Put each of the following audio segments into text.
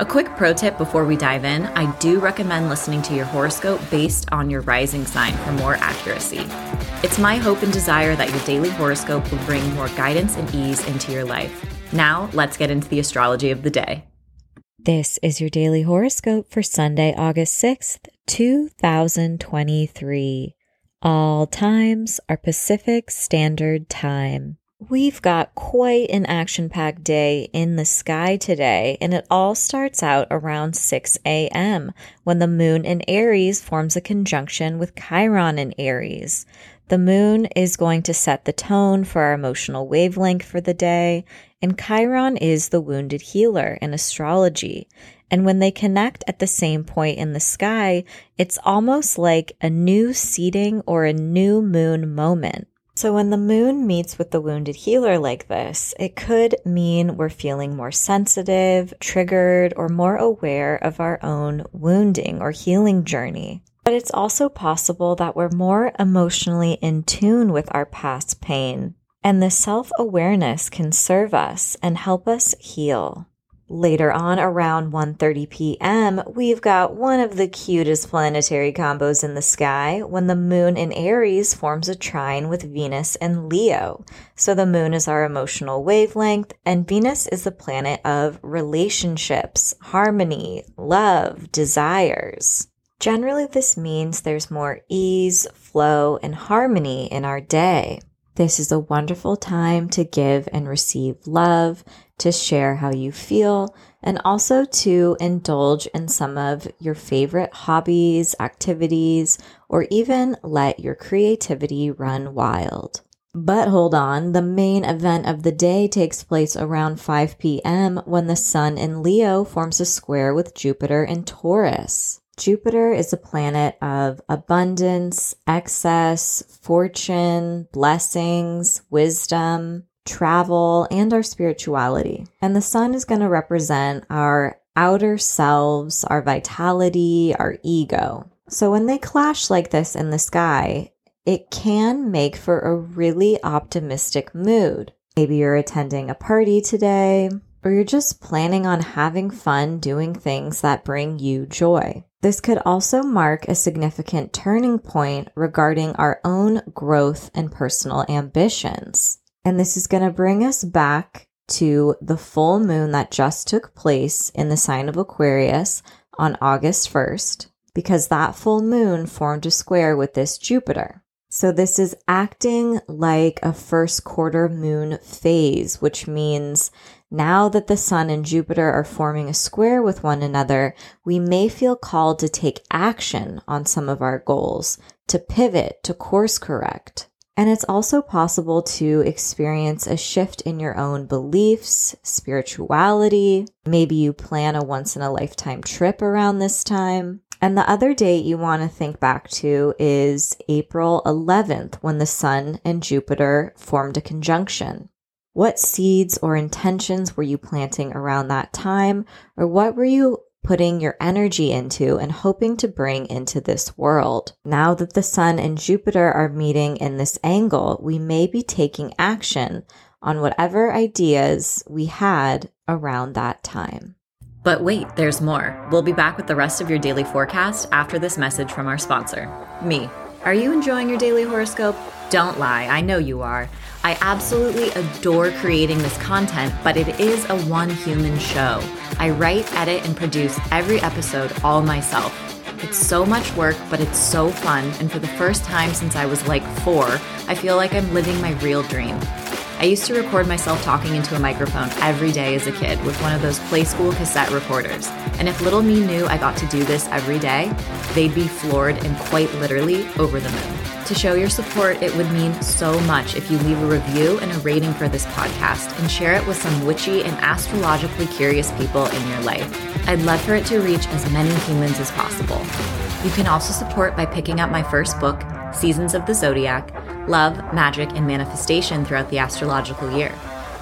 A quick pro tip before we dive in I do recommend listening to your horoscope based on your rising sign for more accuracy. It's my hope and desire that your daily horoscope will bring more guidance and ease into your life. Now, let's get into the astrology of the day. This is your daily horoscope for Sunday, August 6th, 2023. All times are Pacific Standard Time. We've got quite an action packed day in the sky today, and it all starts out around 6 a.m. when the moon in Aries forms a conjunction with Chiron in Aries. The moon is going to set the tone for our emotional wavelength for the day, and Chiron is the wounded healer in astrology. And when they connect at the same point in the sky, it's almost like a new seeding or a new moon moment. So, when the moon meets with the wounded healer like this, it could mean we're feeling more sensitive, triggered, or more aware of our own wounding or healing journey. But it's also possible that we're more emotionally in tune with our past pain, and the self awareness can serve us and help us heal. Later on, around 1:30 p.m., we've got one of the cutest planetary combos in the sky when the moon in Aries forms a trine with Venus and Leo. So the moon is our emotional wavelength, and Venus is the planet of relationships, harmony, love, desires. Generally, this means there's more ease, flow, and harmony in our day. This is a wonderful time to give and receive love, to share how you feel, and also to indulge in some of your favorite hobbies, activities, or even let your creativity run wild. But hold on, the main event of the day takes place around 5 p.m. when the Sun in Leo forms a square with Jupiter in Taurus. Jupiter is a planet of abundance, excess, fortune, blessings, wisdom, travel, and our spirituality. And the sun is going to represent our outer selves, our vitality, our ego. So when they clash like this in the sky, it can make for a really optimistic mood. Maybe you're attending a party today, or you're just planning on having fun doing things that bring you joy. This could also mark a significant turning point regarding our own growth and personal ambitions. And this is going to bring us back to the full moon that just took place in the sign of Aquarius on August 1st, because that full moon formed a square with this Jupiter. So this is acting like a first quarter moon phase, which means now that the Sun and Jupiter are forming a square with one another, we may feel called to take action on some of our goals, to pivot, to course correct. And it's also possible to experience a shift in your own beliefs, spirituality. Maybe you plan a once in a lifetime trip around this time. And the other date you want to think back to is April 11th, when the Sun and Jupiter formed a conjunction. What seeds or intentions were you planting around that time? Or what were you putting your energy into and hoping to bring into this world? Now that the Sun and Jupiter are meeting in this angle, we may be taking action on whatever ideas we had around that time. But wait, there's more. We'll be back with the rest of your daily forecast after this message from our sponsor, me. Are you enjoying your daily horoscope? Don't lie, I know you are. I absolutely adore creating this content, but it is a one human show. I write, edit, and produce every episode all myself. It's so much work, but it's so fun, and for the first time since I was like four, I feel like I'm living my real dream. I used to record myself talking into a microphone every day as a kid with one of those play school cassette recorders. And if little me knew I got to do this every day, they'd be floored and quite literally over the moon. To show your support, it would mean so much if you leave a review and a rating for this podcast and share it with some witchy and astrologically curious people in your life. I'd love for it to reach as many humans as possible. You can also support by picking up my first book, Seasons of the Zodiac Love, Magick, and Manifestation throughout the astrological year.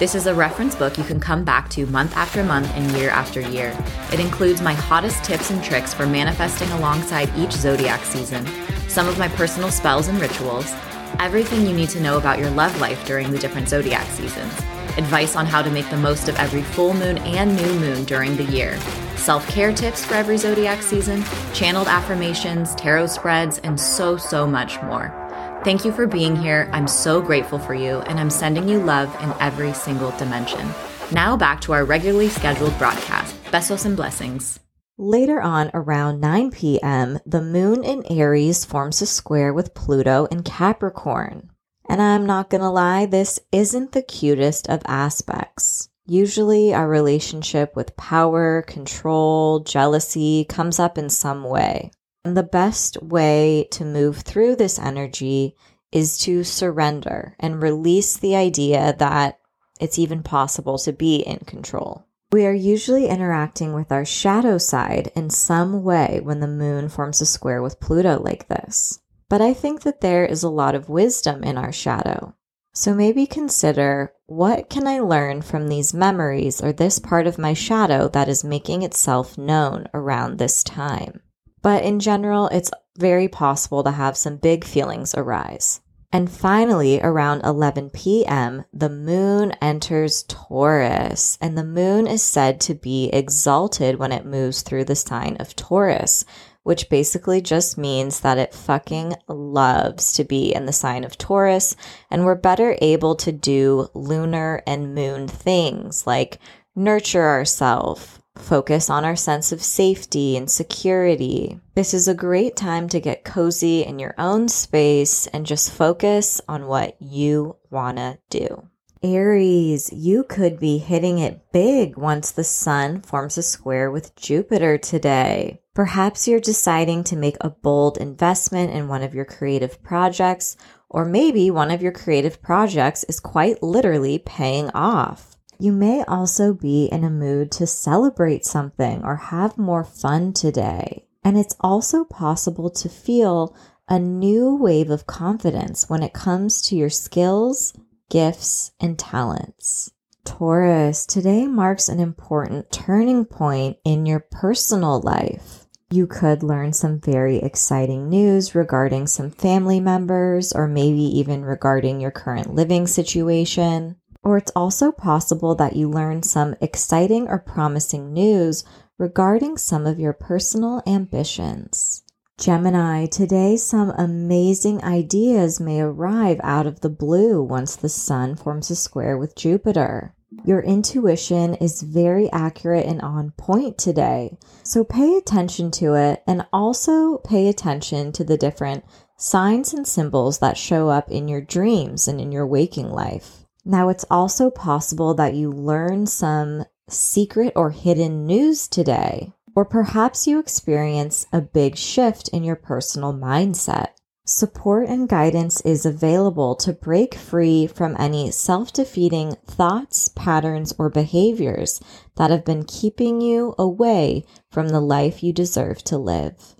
This is a reference book you can come back to month after month and year after year. It includes my hottest tips and tricks for manifesting alongside each zodiac season, some of my personal spells and rituals, everything you need to know about your love life during the different zodiac seasons, advice on how to make the most of every full moon and new moon during the year, self care tips for every zodiac season, channeled affirmations, tarot spreads, and so, so much more. Thank you for being here. I'm so grateful for you, and I'm sending you love in every single dimension. Now back to our regularly scheduled broadcast. Besos and blessings. Later on, around 9 p.m., the moon in Aries forms a square with Pluto in Capricorn. And I'm not gonna lie, this isn't the cutest of aspects. Usually, our relationship with power, control, jealousy comes up in some way. And the best way to move through this energy is to surrender and release the idea that it's even possible to be in control. We are usually interacting with our shadow side in some way when the moon forms a square with Pluto like this. But I think that there is a lot of wisdom in our shadow. So maybe consider what can I learn from these memories or this part of my shadow that is making itself known around this time? But in general, it's very possible to have some big feelings arise. And finally, around 11 p.m., the moon enters Taurus, and the moon is said to be exalted when it moves through the sign of Taurus, which basically just means that it fucking loves to be in the sign of Taurus, and we're better able to do lunar and moon things like nurture ourselves, focus on our sense of safety and security. This is a great time to get cozy in your own space and just focus on what you want to do. Aries, you could be hitting it big once the sun forms a square with Jupiter today. Perhaps you're deciding to make a bold investment in one of your creative projects, or maybe one of your creative projects is quite literally paying off. You may also be in a mood to celebrate something or have more fun today. And it's also possible to feel a new wave of confidence when it comes to your skills gifts, and talents. Taurus, today marks an important turning point in your personal life. You could learn some very exciting news regarding some family members, or maybe even regarding your current living situation. Or it's also possible that you learn some exciting or promising news regarding some of your personal ambitions. Gemini, today some amazing ideas may arrive out of the blue once the sun forms a square with Jupiter. Your intuition is very accurate and on point today, so pay attention to it and also pay attention to the different signs and symbols that show up in your dreams and in your waking life. Now, it's also possible that you learn some secret or hidden news today. Or perhaps you experience a big shift in your personal mindset. Support and guidance is available to break free from any self defeating thoughts, patterns, or behaviors that have been keeping you away from the life you deserve to live.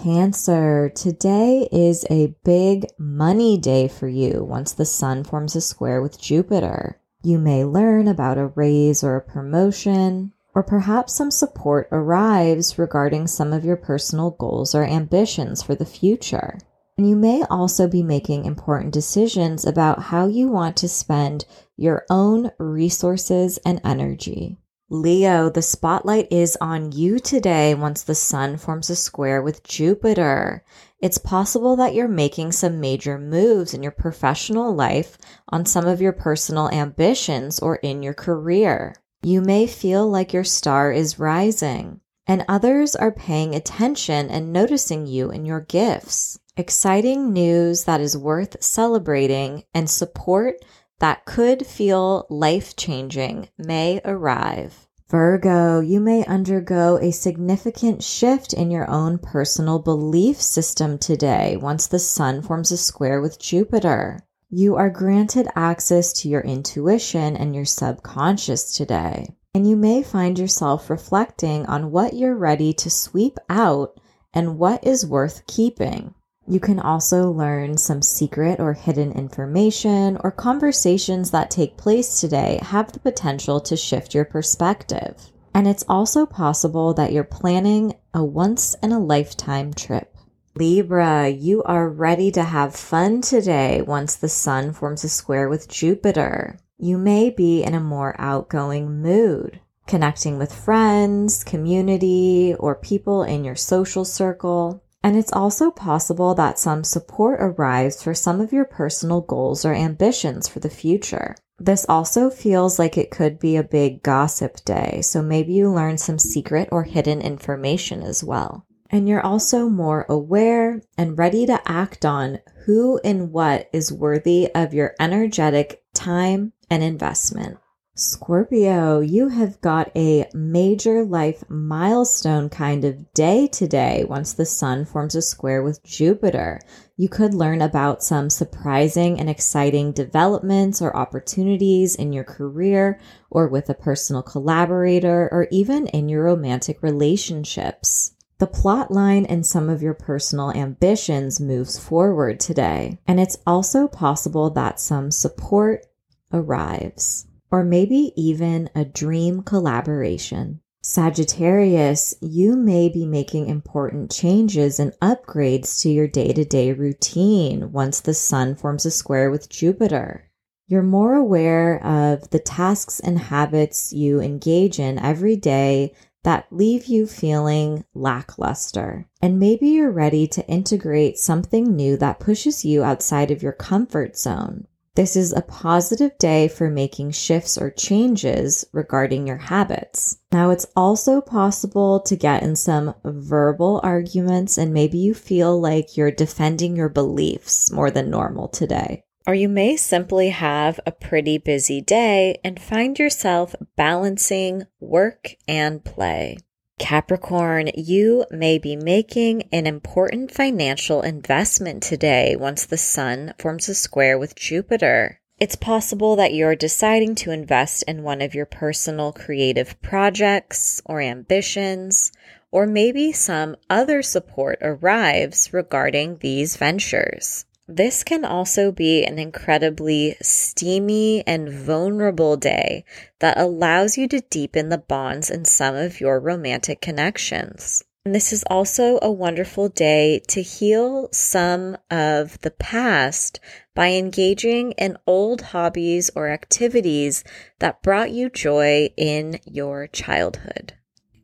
Cancer, today is a big money day for you once the sun forms a square with Jupiter. You may learn about a raise or a promotion, or perhaps some support arrives regarding some of your personal goals or ambitions for the future. And you may also be making important decisions about how you want to spend your own resources and energy. Leo, the spotlight is on you today once the sun forms a square with Jupiter. It's possible that you're making some major moves in your professional life on some of your personal ambitions or in your career. You may feel like your star is rising. and others are paying attention and noticing you and your gifts. Exciting news that is worth celebrating and support that could feel life changing may arrive. Virgo, you may undergo a significant shift in your own personal belief system today once the sun forms a square with Jupiter. You are granted access to your intuition and your subconscious today. And you may find yourself reflecting on what you're ready to sweep out and what is worth keeping. You can also learn some secret or hidden information or conversations that take place today have the potential to shift your perspective. And it's also possible that you're planning a once in a lifetime trip. Libra, you are ready to have fun today once the sun forms a square with Jupiter. You may be in a more outgoing mood, connecting with friends, community, or people in your social circle. And it's also possible that some support arrives for some of your personal goals or ambitions for the future. This also feels like it could be a big gossip day, so maybe you learn some secret or hidden information as well. And you're also more aware and ready to act on who and what is worthy of your energetic time and investment. Scorpio, you have got a major life milestone kind of day today once the sun forms a square with Jupiter. You could learn about some surprising and exciting developments or opportunities in your career or with a personal collaborator or even in your romantic relationships. The plot line and some of your personal ambitions moves forward today. And it's also possible that some support arrives or maybe even a dream collaboration. Sagittarius, you may be making important changes and upgrades to your day to day routine once the sun forms a square with Jupiter. You're more aware of the tasks and habits you engage in every day that leave you feeling lackluster. And maybe you're ready to integrate something new that pushes you outside of your comfort zone. This is a positive day for making shifts or changes regarding your habits. Now, it's also possible to get in some verbal arguments, and maybe you feel like you're defending your beliefs more than normal today. Or you may simply have a pretty busy day and find yourself balancing work and play. Capricorn, you may be making an important financial investment today once the sun forms a square with Jupiter. It's possible that you're deciding to invest in one of your personal creative projects or ambitions, or maybe some other support arrives regarding these ventures. This can also be an incredibly steamy and vulnerable day that allows you to deepen the bonds in some of your romantic connections. And this is also a wonderful day to heal some of the past by engaging in old hobbies or activities that brought you joy in your childhood.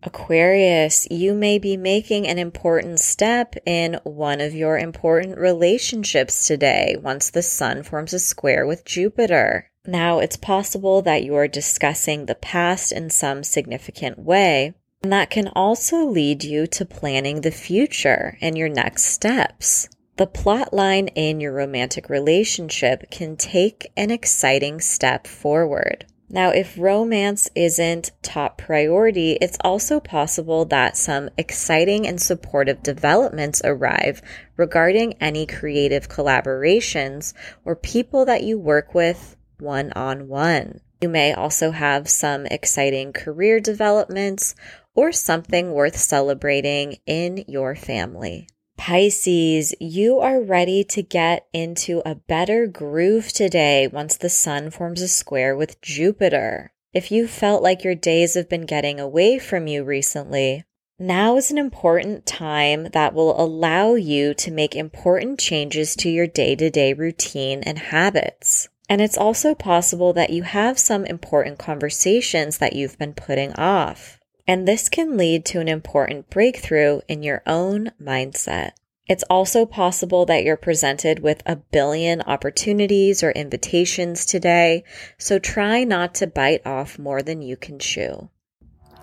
Aquarius, you may be making an important step in one of your important relationships today once the sun forms a square with Jupiter. Now, it's possible that you are discussing the past in some significant way, and that can also lead you to planning the future and your next steps. The plot line in your romantic relationship can take an exciting step forward. Now, if romance isn't top priority, it's also possible that some exciting and supportive developments arrive regarding any creative collaborations or people that you work with one on one. You may also have some exciting career developments or something worth celebrating in your family. Pisces, you are ready to get into a better groove today once the sun forms a square with Jupiter. If you felt like your days have been getting away from you recently, now is an important time that will allow you to make important changes to your day to day routine and habits. And it's also possible that you have some important conversations that you've been putting off and this can lead to an important breakthrough in your own mindset. It's also possible that you're presented with a billion opportunities or invitations today, so try not to bite off more than you can chew.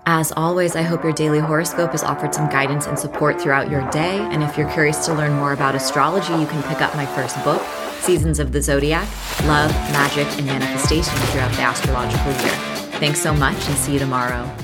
As always, I hope your daily horoscope has offered some guidance and support throughout your day. And if you're curious to learn more about astrology, you can pick up my first book, Seasons of the Zodiac Love, Magick, and Manifestation throughout the astrological year. Thanks so much and see you tomorrow.